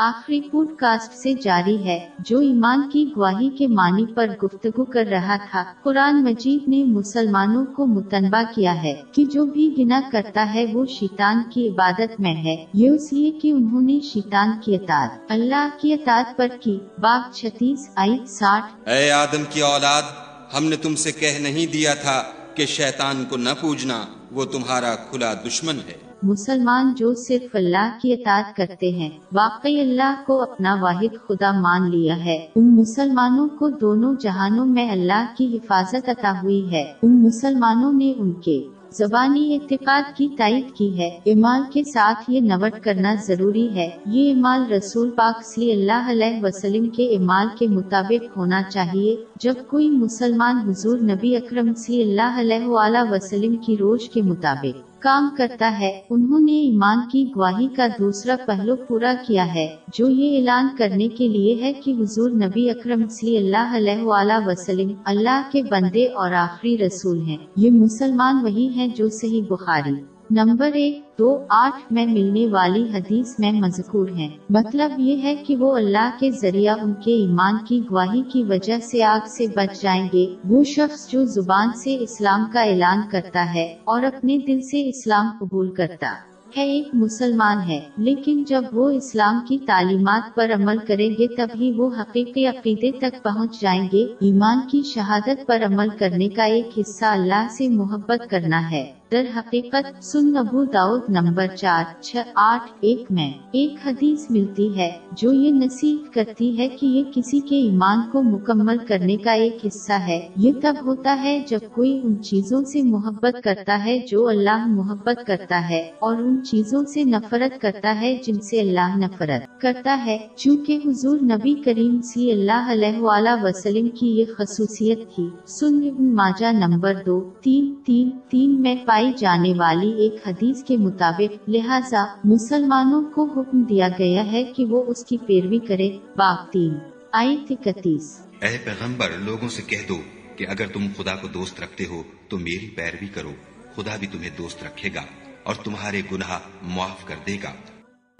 آخری pod cost سے جاری ہے، جو ایمان کی گواہی کے معنی پر گفتگو کر رہا تھا۔ قرآن مجید نے مسلمانوں کو متنبع کیا ہے کہ جو بھی گنا کرتا ہے وہ شیطان کی عبادت میں ہے۔ یہ اس لیے کہ انہوں نے شیطان کی اطاعت، اللہ کی اطاعت پر کی۔ باغ چھتیس آئی ساٹھ۔ اے آدم کی اولاد، ہم نے تم سے کہہ نہیں دیا تھا کہ شیطان کو نہ پوجنا، وہ تمہارا کھلا دشمن ہے۔ مسلمان جو صرف اللہ کی اطاعت کرتے ہیں۔ واقعی اللہ کو اپنا واحد خدا مان لیا ہے۔ ان مسلمانوں کو دونوں جہانوں میں اللہ کی حفاظت عطا ہوئی ہے۔ ان مسلمانوں نے ان کے زبانی اعتقاد کی تائید کی ہے۔ ایمال کے ساتھ یہ نوٹ کرنا ضروری ہے۔ یہ ایمال رسول پاک صلی اللہ علیہ وسلم کے ایمال کے مطابق ہونا چاہیے۔ جب کوئی مسلمان حضور نبی اکرم صلی اللہ علیہ وآلہ وسلم کی روش کے مطابق کام کرتا ہے، انہوں نے ایمان کی گواہی کا دوسرا پہلو پورا کیا ہے، جو یہ اعلان کرنے کے لیے ہے کہ حضور نبی اکرم صلی اللہ علیہ وآلہ وسلم اللہ کے بندے اور آخری رسول ہیں۔ یہ مسلمان وہی ہیں جو صحیح بخاری۔ نمبر ایک، دو آٹھ میں ملنے والی حدیث میں مذکور ہیں مطلب یہ ہے کہ وہ اللہ کے ذریعہ ان کے ایمان کی گواہی کی وجہ سے آگ سے بچ جائیں گے۔ وہ شخص جو زبان سے اسلام کا اعلان کرتا ہے اور اپنے دل سے اسلام قبول کرتا ہے، ایک مسلمان ہے۔ لیکن جب وہ اسلام کی تعلیمات پر عمل کریں گے، تبھی وہ حقیقی عقیدے تک پہنچ جائیں گے۔ ایمان کی شہادت پر عمل کرنے کا ایک حصہ اللہ سے محبت کرنا ہے۔ در حقیقت سن ابو داؤد نمبر چار، چھ، آٹھ، ایک میں ایک حدیث ملتی ہے جو یہ نصیحت کرتی ہے کہ یہ کسی کے ایمان کو مکمل کرنے کا ایک حصہ ہے۔ یہ تب ہوتا ہے جب کوئی ان چیزوں سے محبت کرتا ہے جو اللہ محبت کرتا ہے اور ان چیزوں سے نفرت کرتا ہے جن سے اللہ نفرت کرتا ہے۔ چونکہ حضور نبی کریم سی اللہ علیہ وآلہ وسلم کی یہ خصوصیت تھی۔ سن ابن ماجہ نمبر دو، تین تین تین میں پائی پائی جانے والی ایک حدیث کے مطابق، لہٰذا مسلمانوں کو حکم دیا گیا ہے کہ وہ اس کی پیروی کرے باغ تین۔ آئی اکتیس۔ اے پیغمبر، لوگوں سے کہہ دو کہ اگر تم خدا کو دوست رکھتے ہو تو میری پیروی کرو۔ خدا بھی تمہیں دوست رکھے گا اور تمہارے گناہ معاف کر دے گا۔